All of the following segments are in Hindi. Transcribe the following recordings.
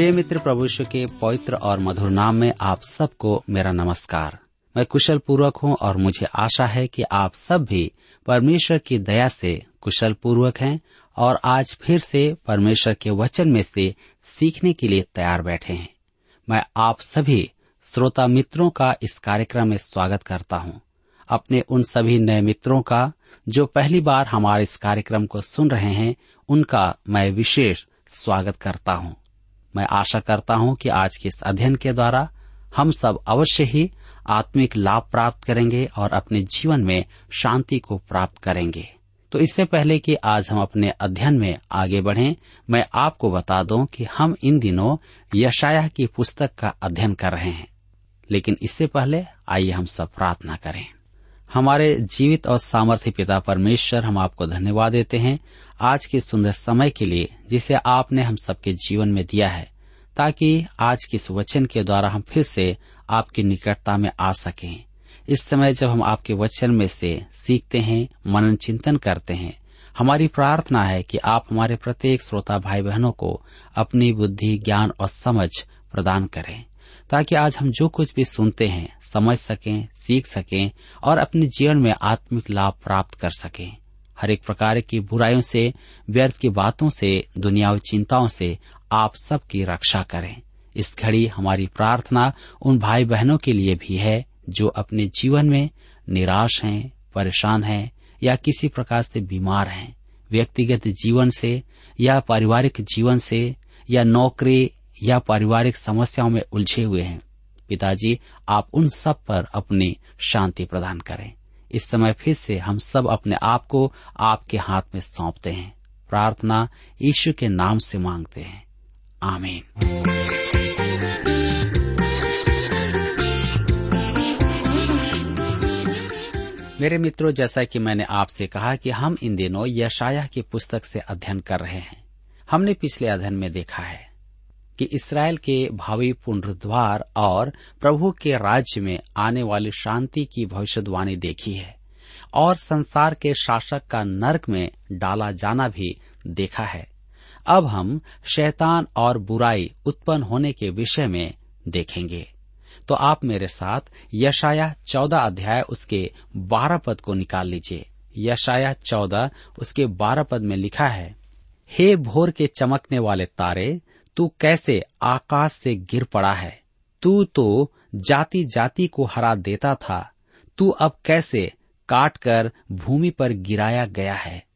प्रिय मित्र प्रभु के पवित्र और मधुर नाम में आप सबको मेरा नमस्कार। मैं कुशल पूर्वक हूँ और मुझे आशा है कि आप सब भी परमेश्वर की दया से कुशल पूर्वक हैं और आज फिर से परमेश्वर के वचन में से सीखने के लिए तैयार बैठे हैं। मैं आप सभी श्रोता मित्रों का इस कार्यक्रम में स्वागत करता हूँ। अपने उन सभी नए मित्रों का जो पहली बार हमारे इस कार्यक्रम को सुन रहे हैं, उनका मैं विशेष स्वागत करता हूँ। मैं आशा करता हूँ कि आज के इस अध्ययन के द्वारा हम सब अवश्य ही आत्मिक लाभ प्राप्त करेंगे और अपने जीवन में शांति को प्राप्त करेंगे। तो इससे पहले कि आज हम अपने अध्ययन में आगे बढ़ें, मैं आपको बता दूँ कि हम इन दिनों यशाया की पुस्तक का अध्ययन कर रहे हैं। लेकिन इससे पहले आइए हम सब प्रार्थना करें। हमारे जीवित और सामर्थ्य पिता परमेश्वर, हम आपको धन्यवाद देते हैं। आज के सुंदर समय के लिए, जिसे आपने हम सबके जीवन में दिया है, ताकि आज के इस वचन के द्वारा हम फिर से आपकी निकटता में आ सकें। इस समय जब हम आपके वचन में से सीखते हैं, मनन चिंतन करते हैं, हमारी प्रार्थना है कि आप हमारे प्रत्येक श्रोता भाई बहनों को अपनी बुद्धि, ज्ञान और समझ प्रदान करें, ताकि आज हम जो कुछ भी सुनते हैं, समझ सकें, सीख सकें और अपने जीवन में आत्मिक लाभ प्राप्त कर सकें। हर एक प्रकार की बुराइयों से, व्यर्थ की बातों से, दुनियावी चिंताओं से आप सबकी रक्षा करें। इस घड़ी हमारी प्रार्थना उन भाई बहनों के लिए भी है, जो अपने जीवन में निराश हैं, परेशान हैं, या किसी प्रकार से बीमार हैं। व्यक्तिगत जीवन से, या पारिवारिक जीवन से, या नौकरी या पारिवारिक समस्याओं में उलझे हुए हैं। पिताजी, आप उन सब पर अपनी शांति प्रदान करें। इस समय फिर से हम सब अपने आप को आपके हाथ में सौंपते हैं। प्रार्थना यीशु के नाम से मांगते हैं। आमीन। मेरे मित्रों, जैसा कि मैंने आपसे कहा कि हम इन दिनों यशाया की पुस्तक से अध्ययन कर रहे हैं। हमने पिछले अध्ययन में देखा है कि इसराइल के भावी पुनरुद्वार और प्रभु के राज्य में आने वाली शांति की भविष्यवाणी देखी है और संसार के शासक का नरक में डाला जाना भी देखा है। अब हम शैतान और बुराई उत्पन्न होने के विषय में देखेंगे। तो आप मेरे साथ यशाया चौदह अध्याय उसके बारह पद को निकाल लीजिए। यशाया चौदह उसके बारह पद में लिखा है, हे भोर के चमकने वाले तारे तू कैसे आकाश से गिर पड़ा है? तू तो जाति जाति को हरा देता था। तू अब कैसे काट कर भूमि पर गिराया गया है?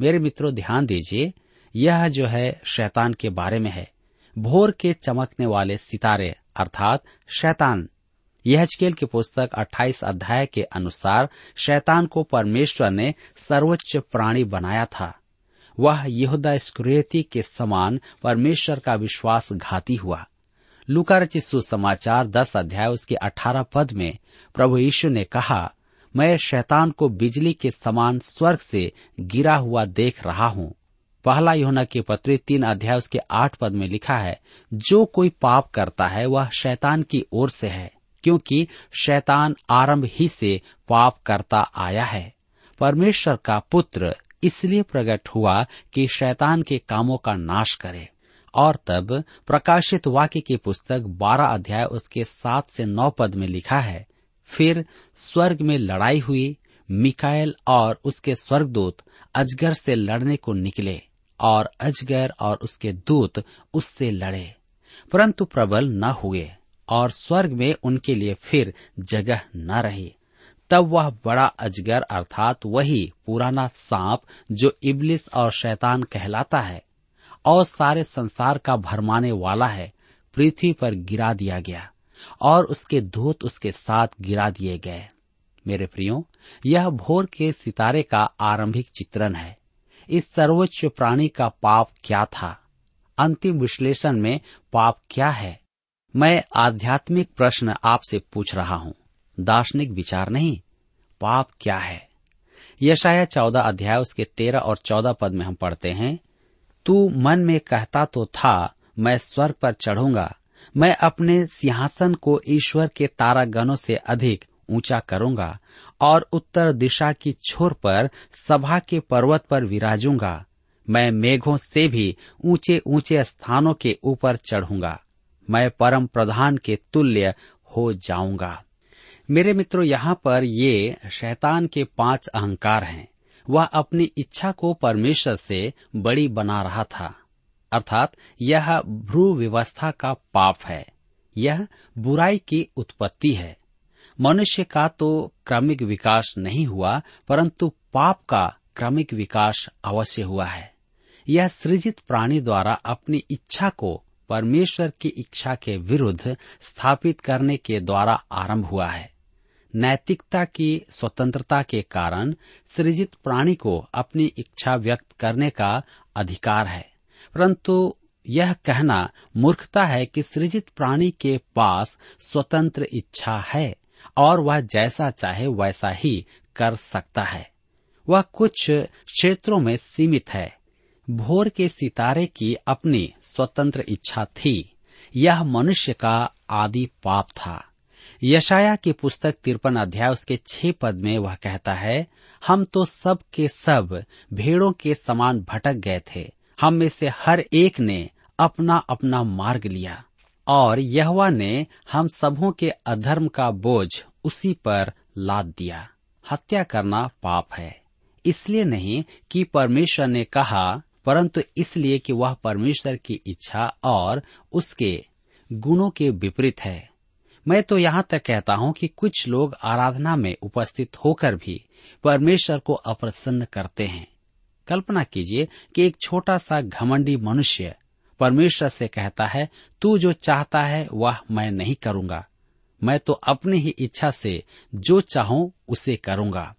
मेरे मित्रों, ध्यान दीजिए, यह जो है शैतान के बारे में है। भोर के चमकने वाले सितारे, अर्थात शैतान। यह हजकेल की पुस्तक 28 अध्याय के अनुसार शैतान को परमेश्वर ने सर्वोच्च प्राणी बनाया था। वह यहूदा स्क्रियति के समान परमेश्वर का विश्वास घाती हुआ। लुका रचित सुसमाचार दस अध्याय उसके अठारह पद में प्रभु यीशु ने कहा, मैं शैतान को बिजली के समान स्वर्ग से गिरा हुआ देख रहा हूँ। पहला योना की पत्री तीन अध्याय उसके आठ पद में लिखा है, जो कोई पाप करता है वह शैतान की ओर से है, क्योंकि शैतान आरंभ ही से पाप करता आया है। परमेश्वर का पुत्र इसलिए प्रकट हुआ कि शैतान के कामों का नाश करे। और तब प्रकाशित वाक्य की पुस्तक बारह अध्याय उसके सात से नौ पद में लिखा है, फिर स्वर्ग में लड़ाई हुई, मिकाएल और उसके स्वर्गदूत अजगर से लड़ने को निकले, और अजगर और उसके दूत उससे लड़े। परंतु प्रबल न हुए, और स्वर्ग में उनके लिए फिर जगह न रही। तब वह बड़ा अजगर अर्थात वही पुराना सांप जो इबलिस और शैतान कहलाता है और सारे संसार का भरमाने वाला है, पृथ्वी पर गिरा दिया गया और उसके धूत उसके साथ गिरा दिए गए। मेरे प्रियो, यह भोर के सितारे का आरंभिक चित्रण है। इस सर्वोच्च प्राणी का पाप क्या था? अंतिम विश्लेषण में पाप क्या है? मैं आध्यात्मिक प्रश्न आपसे पूछ रहा हूँ। दार्शनिक विचार नहीं। पाप क्या है? यशाया चौदह अध्याय उसके तेरह और चौदह पद में हम पढ़ते हैं, तू मन में कहता तो था, मैं स्वर्ग पर चढ़ूँगा। मैं अपने सिंहासन को ईश्वर के तारागणों से अधिक ऊँचा करूँगा और उत्तर दिशा की छोर पर सभा के पर्वत पर विराजूँगा। मैं मेघों से भी ऊँचे ऊँचे स्थानों के ऊपर चढ़ूँगा। मैं परम प्रधान के तुल्य हो जाऊँगा। मेरे मित्रों, यहाँ पर ये शैतान के पाँच अहंकार हैं। वह अपनी इच्छा को परमेश्वर से बड़ी बना रहा था। अर्थात, यह भ्रू व्यवस्था का पाप है। यह बुराई की उत्पत्ति है। मनुष्य का तो क्रमिक विकास नहीं हुआ, परंतु पाप का क्रमिक विकास अवश्य हुआ है। यह सृजित प्राणी द्वारा अपनी इच्छा को परमेश्वर की इच्छा के विरुद्ध स्थापित करने के द्वारा आरंभ हुआ है। नैतिकता की स्वतंत्रता के कारण सृजित प्राणी को अपनी इच्छा व्यक्त करने का अधिकार है। परंतु यह कहना मूर्खता है कि सृजित प्राणी के पास स्वतंत्र इच्छा है और वह जैसा चाहे वैसा ही कर सकता है। वह कुछ क्षेत्रों में सीमित है। भोर के सितारे की अपनी स्वतंत्र इच्छा थी। यह मनुष्य का आदि पाप था। यशाया की पुस्तक तिरपन अध्याय उसके छह पद में वह कहता है, हम तो सब के सब भेड़ों के समान भटक गए थे। हम में से हर एक ने अपना अपना मार्ग लिया। और यहवा ने हम सबों के अधर्म का बोझ उसी पर लाद दिया। हत्या करना पाप है। इसलिए नहीं कि परमेश्वर ने कहा, परंतु इसलिए कि वह परमेश्वर की इच्छा और उसके गुणों के विपरीत है। मैं तो यहाँ तक कहता हूँ कि कुछ लोग आराधना में उपस्थित होकर भी परमेश्वर को अप्रसन्न करते हैं। कल्पना कीजिए कि एक छोटा सा घमंडी मनुष्य परमेश्वर से कहता है, तू जो चाहता है, वह मैं नहीं करूँगा। मैं तो अपनी ही इच्छा से जो चाहूँ, उसे करूँगा।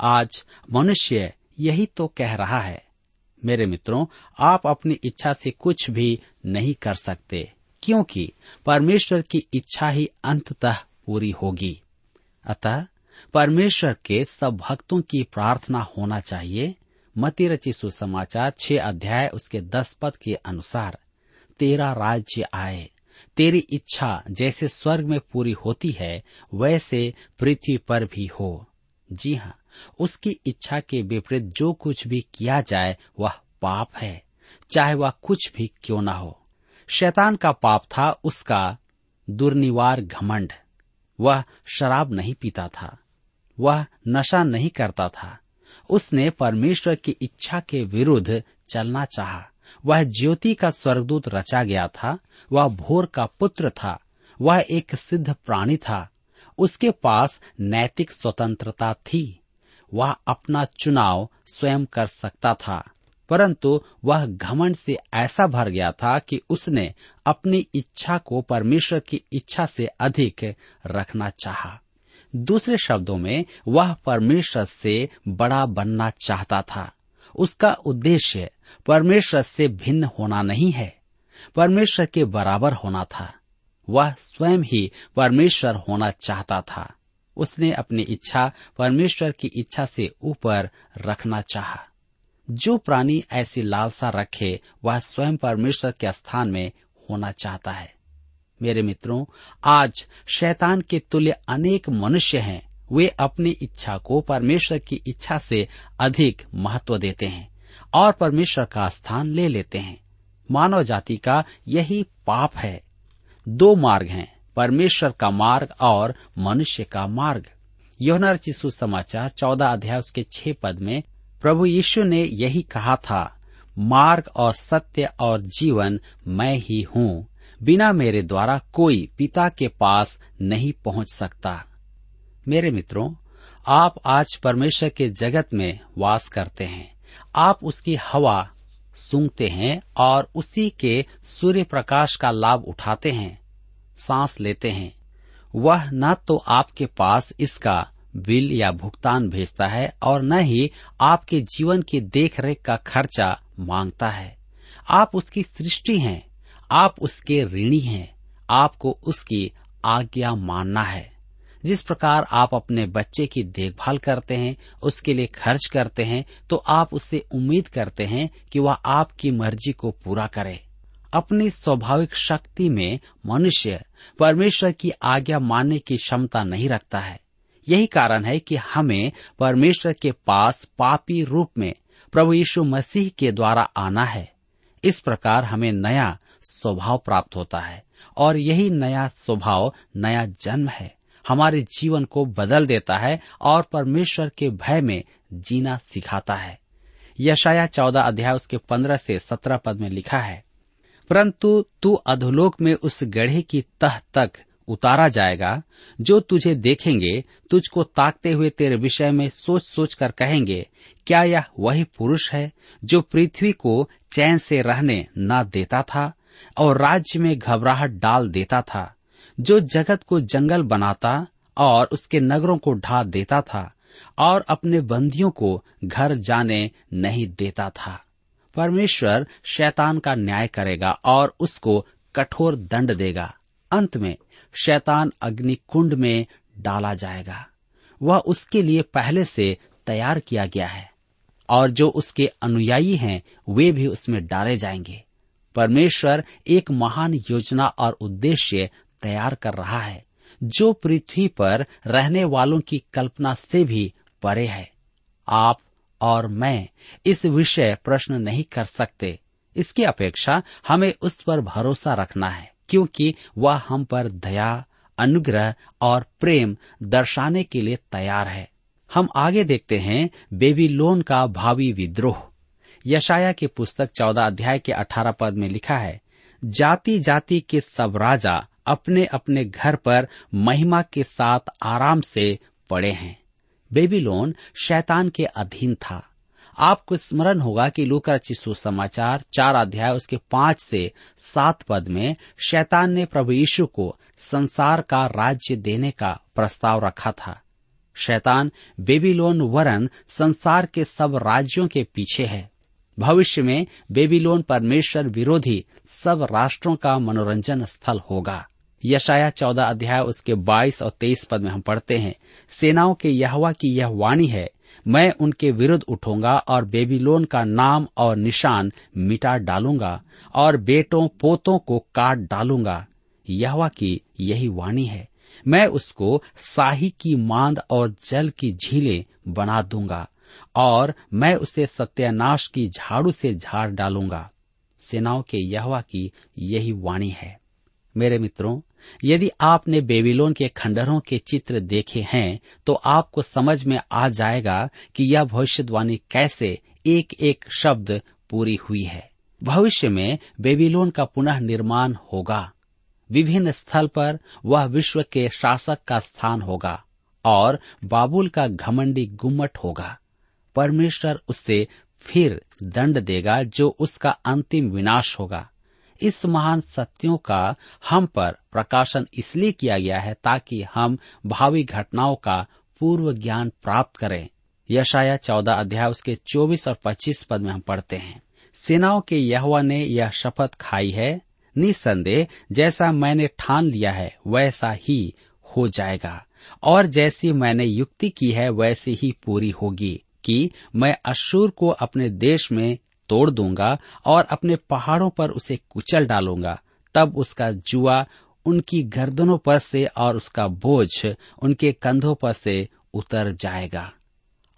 आज मनुष्य यही तो कह रहा है। मेरे मित्रों, आप अपनी इच्छा से कुछ भी नहीं कर सकते। क्योंकि परमेश्वर की इच्छा ही अंततः पूरी होगी। अतः परमेश्वर के सब भक्तों की प्रार्थना होना चाहिए। मती रची सुसमाचार छह अध्याय उसके दस पद के अनुसार, तेरा राज्य आए, तेरी इच्छा जैसे स्वर्ग में पूरी होती है, वैसे पृथ्वी पर भी हो। जी हाँ उसकी इच्छा के विपरीत जो कुछ भी किया जाए, वह पाप है, चाहे वह कुछ भी क्यों न हो। शैतान का पाप था, उसका दुर्निवार घमंड। वह शराब नहीं पीता था, वह नशा नहीं करता था। उसने परमेश्वर की इच्छा के विरुद्ध चलना चाहा। वह ज्योति का स्वर्गदूत रचा गया था, वह भोर का पुत्र था, वह एक सिद्ध प्राणी था। उसके पास नैतिक स्वतंत्रता थी, वह अपना चुनाव स्वयं कर सकता था। परंतु वह घमंड से ऐसा भर गया था कि उसने अपनी इच्छा को परमेश्वर की इच्छा से अधिक रखना चाहा। दूसरे शब्दों में, वह परमेश्वर से बड़ा बनना चाहता था उसका उद्देश्य परमेश्वर से भिन्न होना नहीं है परमेश्वर के बराबर होना था वह स्वयं ही परमेश्वर होना चाहता था उसने अपनी इच्छा परमेश्वर की इच्छा से ऊपर रखना चाहा। जो प्राणी ऐसी लालसा रखे, वह स्वयं परमेश्वर के स्थान में होना चाहता है। मेरे मित्रों, आज शैतान के तुल्य अनेक मनुष्य हैं। वे अपनी इच्छा को परमेश्वर की इच्छा से अधिक महत्व देते हैं और परमेश्वर का स्थान ले लेते हैं। मानव जाति का यही पाप है। दो मार्ग हैं, परमेश्वर का मार्ग और मनुष्य का मार्ग। योना चिशु समाचार चौदह अध्याय उसके छह पद में प्रभु यीशु ने यही कहा था, मार्ग और सत्य और जीवन मैं ही हूँ, बिना मेरे द्वारा कोई पिता के पास नहीं पहुँच सकता। मेरे मित्रों, आप आज परमेश्वर के जगत में वास करते हैं। आप उसकी हवा सूंघते हैं और उसी के सूर्य प्रकाश का लाभ उठाते हैं, सांस लेते हैं। वह न तो आपके पास इसका बिल या भुगतान भेजता है और न ही आपके जीवन की देखरेख का खर्चा माँगता है। आप उसकी सृष्टि हैं, आप उसके ऋणी हैं, आपको उसकी आज्ञा मानना है। जिस प्रकार आप अपने बच्चे की देखभाल करते हैं, उसके लिए खर्च करते हैं तो आप उससे उम्मीद करते हैं कि वह आपकी मर्ज़ी को पूरा करे। अपनी स्वाभाविक शक्ति में मनुष्य परमेश्वर की आज्ञा मानने की क्षमता नहीं रखता है। यही कारण है कि हमें परमेश्वर के पास पापी रूप में प्रभु यीशु मसीह के द्वारा आना है। इस प्रकार हमें नया स्वभाव प्राप्त होता है और यही नया स्वभाव, नया जन्म है। हमारे जीवन को बदल देता है और परमेश्वर के भय में जीना सिखाता है। यशाया चौदह अध्याय उसके पंद्रह से सत्रह पद में लिखा है, परंतु तू अधोलोक में उस गढ़े की तह तक उतारा जाएगा, जो तुझे देखेंगे, तुझको ताकते हुए तेरे विषय में सोच सोच कर कहेंगे, क्या यह वही पुरुष है, जो पृथ्वी को चैन से रहने न देता था, और राज्य में घबराहट डाल देता था, जो जगत को जंगल बनाता, और उसके नगरों को ढा देता था, और अपने बंदियों को घर जाने नहीं देता था। परमेश्वर शैतान का न्याय करेगा और उसको कठोर दंड देगा। अंत में शैतान अग्नि कुंड में डाला जाएगा। वह उसके लिए पहले से तैयार किया गया है, और जो उसके अनुयायी हैं, वे भी उसमें डाले जाएँगे। परमेश्वर एक महान योजना और उद्देश्य तैयार कर रहा है, जो पृथ्वी पर रहने वालों की कल्पना से भी परे है। आप और मैं इस विषय प्रश्न नहीं कर सकते। इसकी अपेक्षा हमें उस पर भरोसा रखना है। क्योंकि वह हम पर दया, अनुग्रह और प्रेम दर्शाने के लिए तैयार है। हम आगे देखते हैं, बेबीलोन का भावी विद्रोह। यशाया की पुस्तक चौदह अध्याय के अठारह पद में लिखा है जाति जाति के सब राजा अपने अपने घर पर महिमा के साथ आराम से पड़े हैं। बेबीलोन शैतान के अधीन था। आपको स्मरण होगा कि लूका चिस्सु समाचार चार अध्याय उसके पाँच से सात पद में शैतान ने प्रभु यीशु को संसार का राज्य देने का प्रस्ताव रखा था। शैतान बेबीलोन वरन संसार के सब राज्यों के पीछे है। भविष्य में बेबीलोन परमेश्वर विरोधी सब राष्ट्रों का मनोरंजन स्थल होगा। यशाया चौदह अध्याय उसके बाईस और तेईस पद में हम पढ़ते हैं, सेनाओं के यहवा की यह वाणी है मैं उनके विरुद्ध उठूँगा और बेबीलोन का नाम और निशान मिटा डालूँगा और बेटों पोतों को काट डालूँगा। यहवा की यही वाणी है। मैं उसको साही की मांद और जल की झीलें बना दूँगा और मैं उसे सत्यानाश की झाड़ू से झाड़ डालूँगा। सेनाओं के यहवा की यही वाणी है। मेरे मित्रों यदि आपने बेबीलोन के खंडहरों के चित्र देखे हैं तो आपको समझ में आ जाएगा कि यह भविष्यवाणी कैसे एक एक शब्द पूरी हुई है। भविष्य में बेबीलोन का पुनः निर्माण होगा। विभिन्न स्थल पर वह विश्व के शासक का स्थान होगा और बाबुल का घमंडी गुम्मट होगा। परमेश्वर उससे फिर दंड देगा जो उसका अंतिम विनाश होगा। इस महान सत्यों का हम पर प्रकाशन इसलिए किया गया है ताकि हम भावी घटनाओं का पूर्व ज्ञान प्राप्त करें। यशाया चौदह अध्याय उसके चौबीस और पच्चीस पद में हम पढ़ते हैं। सेनाओं के यहवा ने यह शपथ खाई है, निसंदेह, जैसा मैंने ठान लिया है, वैसा ही हो जाएगा। और जैसी मैंने युक्ति की है, वैसी ही पूरी होगी कि मैं अशूर को अपने देश में तोड़ दूँगा और अपने पहाड़ों पर उसे कुचल डालूँगा। तब उसका जुआ उनकी गर्दनों पर से और उसका बोझ उनके कंधों पर से उतर जाएगा।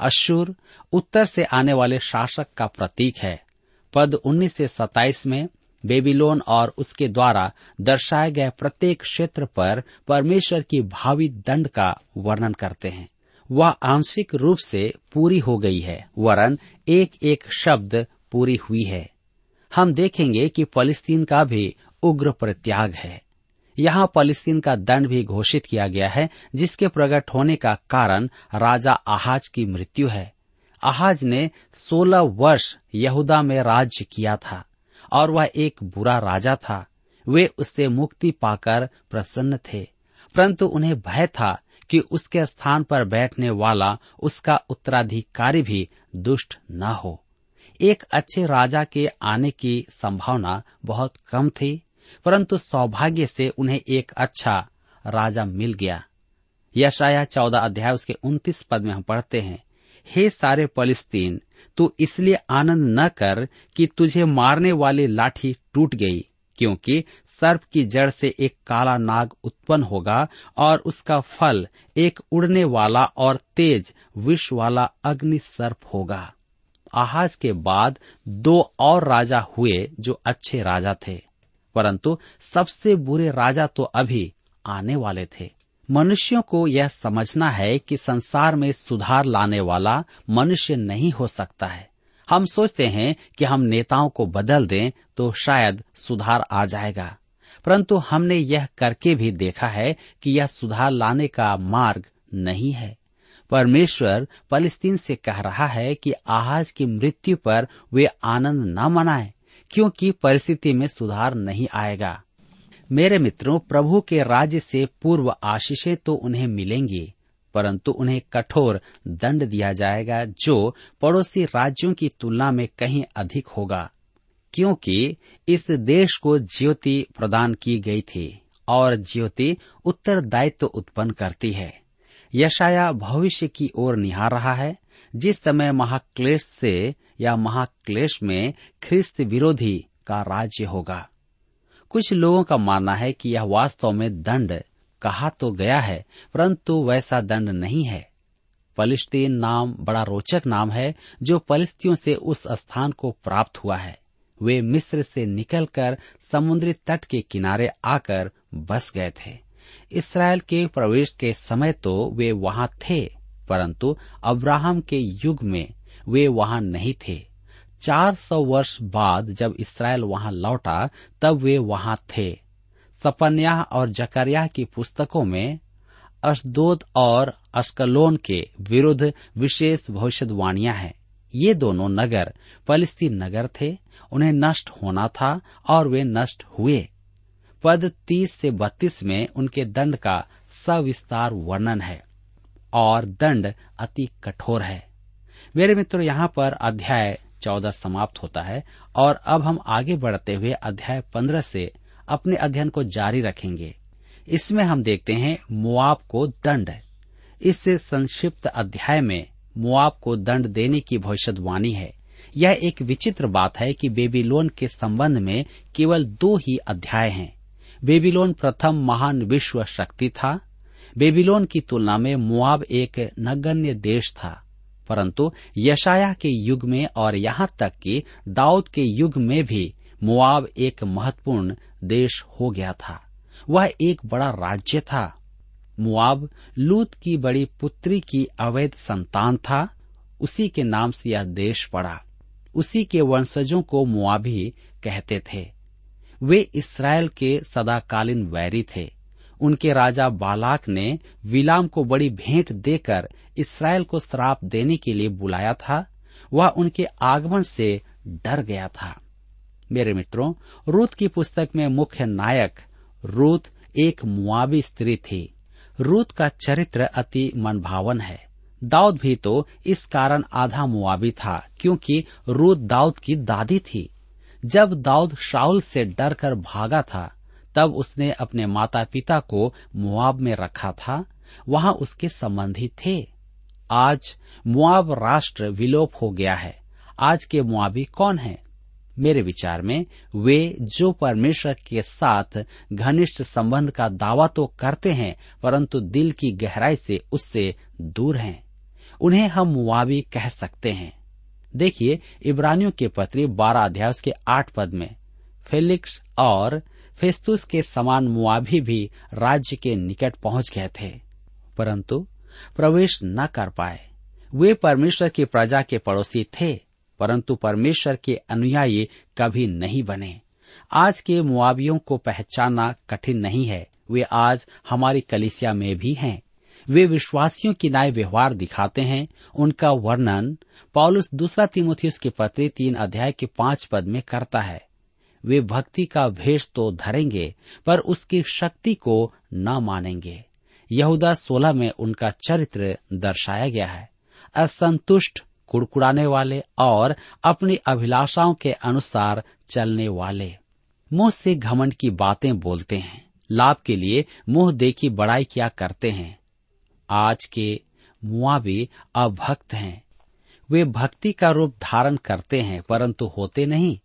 अशुर उत्तर से आने वाले शासक का प्रतीक है। पद 19 से 27 में बेबीलोन और उसके द्वारा दर्शाए गए प्रत्येक क्षेत्र पर परमेश्वर की भावी दंड का वर्णन करते हैं। वह आंशिक रूप से पूरी हो गई है। वरन एक एक शब्द पूरी हुई है। हम देखेंगे कि फलिस्तीन का भी उग्र परित्याग है। यहाँ फलिस्तीन का दंड भी घोषित किया गया है, जिसके प्रकट होने का कारण राजा आहाज की मृत्यु है। आहाज ने 16 वर्ष यहूदा में राज्य किया था, और वह एक बुरा राजा था। वे उससे मुक्ति पाकर प्रसन्न थे, परंतु उन्हें भय था कि उसके स्थान पर बैठने वाला उसका उत्तराधिकारी भी दुष्ट न हो। एक अच्छे राजा के आने की संभावना बहुत कम थी, परंतु सौभाग्य से उन्हें एक अच्छा राजा मिल गया। यशाया चौदह अध्याय उसके उन्तीस पद में हम पढ़ते हैं, हे सारे फलिस्तीन तू इसलिए आनंद न कर कि तुझे मारने वाली लाठी टूट गई, क्योंकि सर्प की जड़ से एक काला नाग उत्पन्न होगा और उसका फल एक उड़ने वाला और तेज विष वाला अग्नि सर्प होगा। आहाज के बाद दो और राजा हुए जो अच्छे राजा थे। परंतु सबसे बुरे राजा तो अभी आने वाले थे। मनुष्यों को यह समझना है कि संसार में सुधार लाने वाला मनुष्य नहीं हो सकता है। हम सोचते हैं कि हम नेताओं को बदल दें तो शायद सुधार आ जाएगा। परंतु हमने यह करके भी देखा है कि यह सुधार लाने का मार्ग नहीं है। परमेश्वर फलिस्तीन से कह रहा है कि आहाज की मृत्यु पर वे आनंद न मनाएँ, क्योंकि परिस्थिति में सुधार नहीं आएगा। मेरे मित्रों, प्रभु के राज्य से पूर्व आशीषें तो उन्हें मिलेंगी, परंतु उन्हें कठोर दंड दिया जाएगा, जो पड़ोसी राज्यों की तुलना में कहीं अधिक होगा, क्योंकि इस देश को ज्योति प्रदान की गई थी, और ज्योति उत्तरदायित्व उत्पन्न करती है। यशाया भविष्य की ओर निहार रहा है। जिस समय महाक्लेश से या महाक्लेश में ख्रिस्त विरोधी का राज्य होगा। कुछ लोगों का मानना है कि यह वास्तव में दंड कहा तो गया है, परंतु वैसा दंड नहीं है। पलिस्तीन नाम बड़ा रोचक नाम है, जो पलिस्तियों से उस स्थान को प्राप्त हुआ है। वे मिस्र से निकलकर समुद्री तट के किनारे आकर बस गए थे। इसराइल के प्रवेश के समय तो वे वहाँ थे, परंतु अब्राहम के युग में वे वहाँ नहीं थे। चार सौ वर्ष बाद जब इसराइल वहाँ लौटा, तब वे वहाँ थे। सपन्या और जकरिया की पुस्तकों में अशदोद और अस्कलोन के विरुद्ध विशेष भविष्यवाणियाँ हैं। ये दोनों नगर फलिस्तीन नगर थे, उन्हें नष्ट होना था और वे नष्ट हुए। पद तीस से बत्तीस में उनके दंड का सविस्तार वर्णन है और दंड अति कठोर है। मेरे मित्र, यहाँ पर अध्याय चौदह समाप्त होता है और अब हम आगे बढ़ते हुए अध्याय पंद्रह से अपने अध्ययन को जारी रखेंगे। इसमें हम देखते हैं मुआब को दंड। इस संक्षिप्त अध्याय में मुआब को दंड देने की भविष्यवाणी है। यह एक विचित्र बात है कि बेबीलोन के संबंध में केवल दो ही अध्याय हैं। बेबीलोन प्रथम महान विश्व शक्ति था। बेबीलोन की तुलना में मुआब एक नगण्य देश था। परंतु यशाया के युग में और यहाँ तक कि दाऊद के युग में भी मुआब एक महत्वपूर्ण देश हो गया था। वह एक बड़ा राज्य था। मुआब लूत की बड़ी पुत्री की अवैध संतान था। उसी के नाम से यह देश पड़ा। उसी के वंशजों को मुआबी कहते थे। वे इसराइल के सदाकालीन वैरी थे। उनके राजा बालाक ने विलाम को बड़ी भेंट देकर इसराइल को श्राप देने के लिए बुलाया था। वह उनके आगमन से डर गया था। मेरे मित्रों, रूत की पुस्तक में मुख्य नायक रूत एक मुआबी स्त्री थी। रूत का चरित्र अति मनभावन है। दाऊद भी तो इस कारण आधा मुआबी था, क्योंकि रूत दाऊद की दादी थी। जब दाऊद शाउल से डरकर भागा था, तब उसने अपने माता पिता को मुआब में रखा था। वहाँ उसके संबंधी थे। आज मुआब राष्ट्र विलोप हो गया है। आज के मुआबी कौन है? मेरे विचार में, वे जो परमेश्वर के साथ घनिष्ठ संबंध का दावा तो करते हैं, परंतु दिल की गहराई से उससे दूर हैं। उन्हें हम मुआबी कह सकते हैं। देखिए, इब्रानियों के पत्री बारह अध्याय के आठ पद में, फेलिक्स और फेस्तुस के समान मुआबी भी राज्य के निकट पहुँच गए थे, परंतु प्रवेश न कर पाए। वे परमेश्वर की प्रजा के पड़ोसी थे, परंतु परमेश्वर के अनुयायी कभी नहीं बने। आज के मुआवियों को पहचानना कठिन नहीं है। वे आज हमारी कलिसिया में भी हैं। वे विश्वासियों की न्याय व्यवहार दिखाते हैं, उनका वर्णन पॉलुस दूसरा तिमोथियस के पत्र तीन अध्याय के पाँच पद में करता है। वे भक्ति का भेष तो धरेंगे, पर उसकी शक्ति को न मानेंगे। यहूदा सोलह में उनका चरित्र दर्शाया गया है। असंतुष्ट कुड़कुड़ाने वाले और अपनी अभिलाषाओं के अनुसार चलने वाले। मुँह से घमंड की बातें बोलते हैं। लाभ के लिए मुँह देखी बड़ाई क्या करते हैं? आज के मुआबी अभक्त हैं। वे भक्ति का रूप धारण करते हैं, परंतु होते नहीं।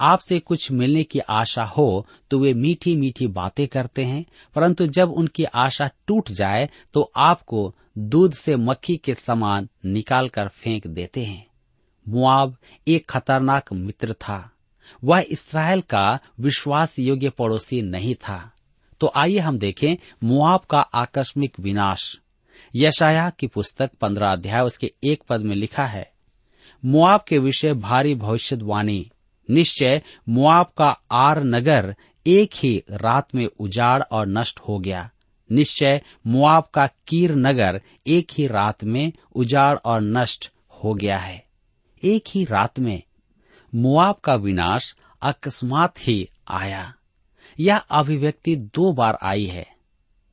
आपसे कुछ मिलने की आशा हो तो वे मीठी मीठी बातें करते हैं, परंतु जब उनकी आशा टूट जाए तो आपको दूध से मक्खी के समान निकालकर फेंक देते हैं। मुआब एक खतरनाक मित्र था। वह इसराइल का विश्वास योग्य पड़ोसी नहीं था। तो आइए हम देखें मुआब का आकस्मिक विनाश। यशाया की पुस्तक पंद्रह अध्याय, उसके एक पद में लिखा है, मुआब के विषय भारी भविष्यवाणी। निश्चय, मुआब का आर नगर एक ही रात में उजाड़ और नष्ट हो गया। निश्चय, मुआब का कीर नगर एक ही रात में उजाड़ और नष्ट हो गया है। एक ही रात में मुआब का विनाश अकस्मात ही आया। यह अभिव्यक्ति दो बार आई है।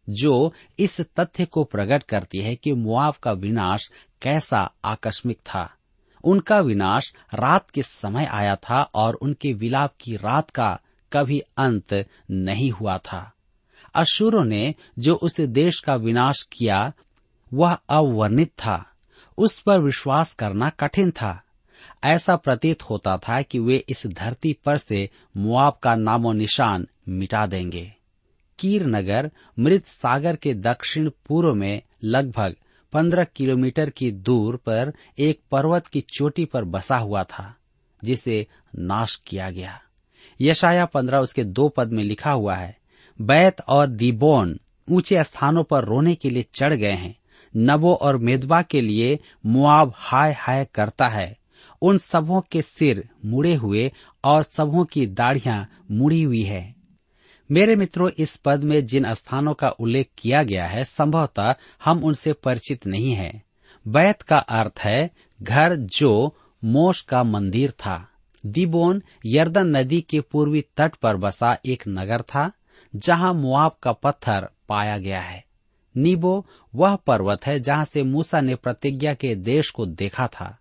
जो इस तथ्य को प्रकट करती है कि मुआब का विनाश कैसा आकस्मिक था। उनका विनाश रात के समय आया था और उनके विलाप की रात का कभी अंत नहीं हुआ था। अशुरों ने जो उस देश का विनाश किया, वह अवर्णित था। उस पर विश्वास करना कठिन था। ऐसा प्रतीत होता था कि वे इस धरती पर से मुआब का नामो निशान मिटा देंगे। कीर नगर मृत सागर के दक्षिण पूर्व में लगभग पंद्रह किलोमीटर की दूर पर एक पर्वत की चोटी पर बसा हुआ था, जिसे नाश किया गया। यशाया पंद्रह उसके दो पद में लिखा हुआ है, बैत और दीबोन ऊँचे स्थानों पर रोने के लिए चढ़ गए हैं। नबो और मेदबा के लिए मुआब हाय हाय करता है। उन सबों के सिर मुड़े हुए और सबों की दाढ़ियाँ मुड़ी हुई है। मेरे मित्रों, इस पद में जिन स्थानों का उल्लेख किया गया है, संभवतः हम उनसे परिचित नहीं है। बैत का अर्थ है, घर जो मोश का मंदिर था। दिबोन, यर्दन नदी के पूर्वी तट पर बसा एक नगर था, जहाँ मुआब का पत्थर पाया गया है। नीबो, वह पर्वत है जहाँ से मूसा ने प्रतिज्ञा के देश को देखा था।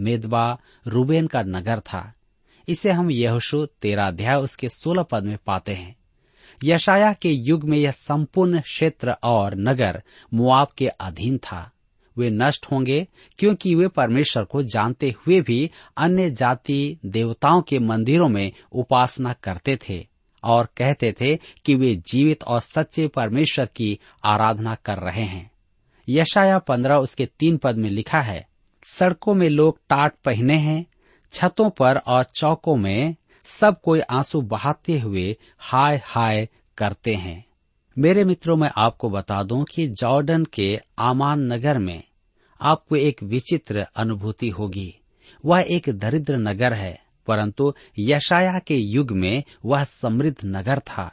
मेदबा, रूबेन का नगर था। इसे हम यहोशु तेरा अध्याय उसके सोलह पद में पाते हैं। यशाया के युग में यह संपूर्ण क्षेत्र और नगर मुआब के अधीन था। वे नष्ट होंगे क्योंकि वे परमेश्वर को जानते हुए भी अन्य जाति देवताओं के मंदिरों में उपासना करते थे और कहते थे कि वे जीवित और सच्चे परमेश्वर की आराधना कर रहे हैं। यशाया पंद्रह उसके तीन पद में लिखा है, सड़कों में लोग टाट पहने हैं, छतों पर और चौकों में सब कोई आँसू बहाते हुए हाय हाय करते हैं। मेरे मित्रों, मैं आपको बता दूँ कि जॉर्डन के आमान नगर में आपको एक विचित्र अनुभूति होगी। वह एक दरिद्र नगर है, परंतु यशाया के युग में वह समृद्ध नगर था।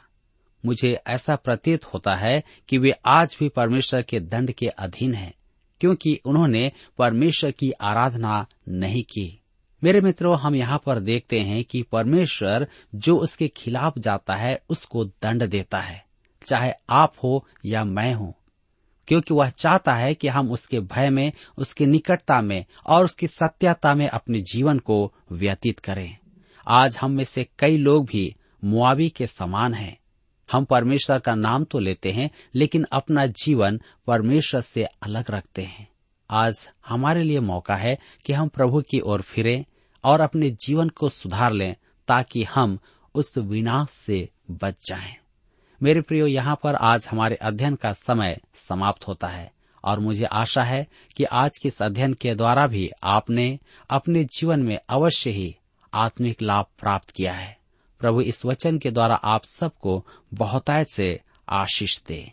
मुझे ऐसा प्रतीत होता है कि वे आज भी परमेश्वर के दंड के अधीन हैं, क्योंकि उन्होंने परमेश्वर की आराधना नहीं की। मेरे मित्रों, हम यहाँ पर देखते हैं कि परमेश्वर जो उसके खिलाफ जाता है, उसको दंड देता है, चाहे आप हो या मैं हूँ। क्योंकि वह चाहता है कि हम उसके भय में, उसकी निकटता में और उसकी सत्यता में अपने जीवन को व्यतीत करें। आज हम में से कई लोग भी मुआवी के समान हैं। हम परमेश्वर का नाम तो लेते हैं, लेकिन अपना जीवन परमेश्वर से अलग रखते हैं। आज हमारे लिए मौका है कि हम प्रभु की ओर फिरें और अपने जीवन को सुधार लें ताकि हम उस विनाश से बच जाएँ। मेरे प्रियो, यहाँ पर आज हमारे अध्ययन का समय समाप्त होता है और मुझे आशा है कि आज के इस अध्ययन के द्वारा भी आपने अपने जीवन में अवश्य ही आत्मिक लाभ प्राप्त किया है प्रभु इस वचन के द्वारा आप सबको बहुतायत से आशीष दे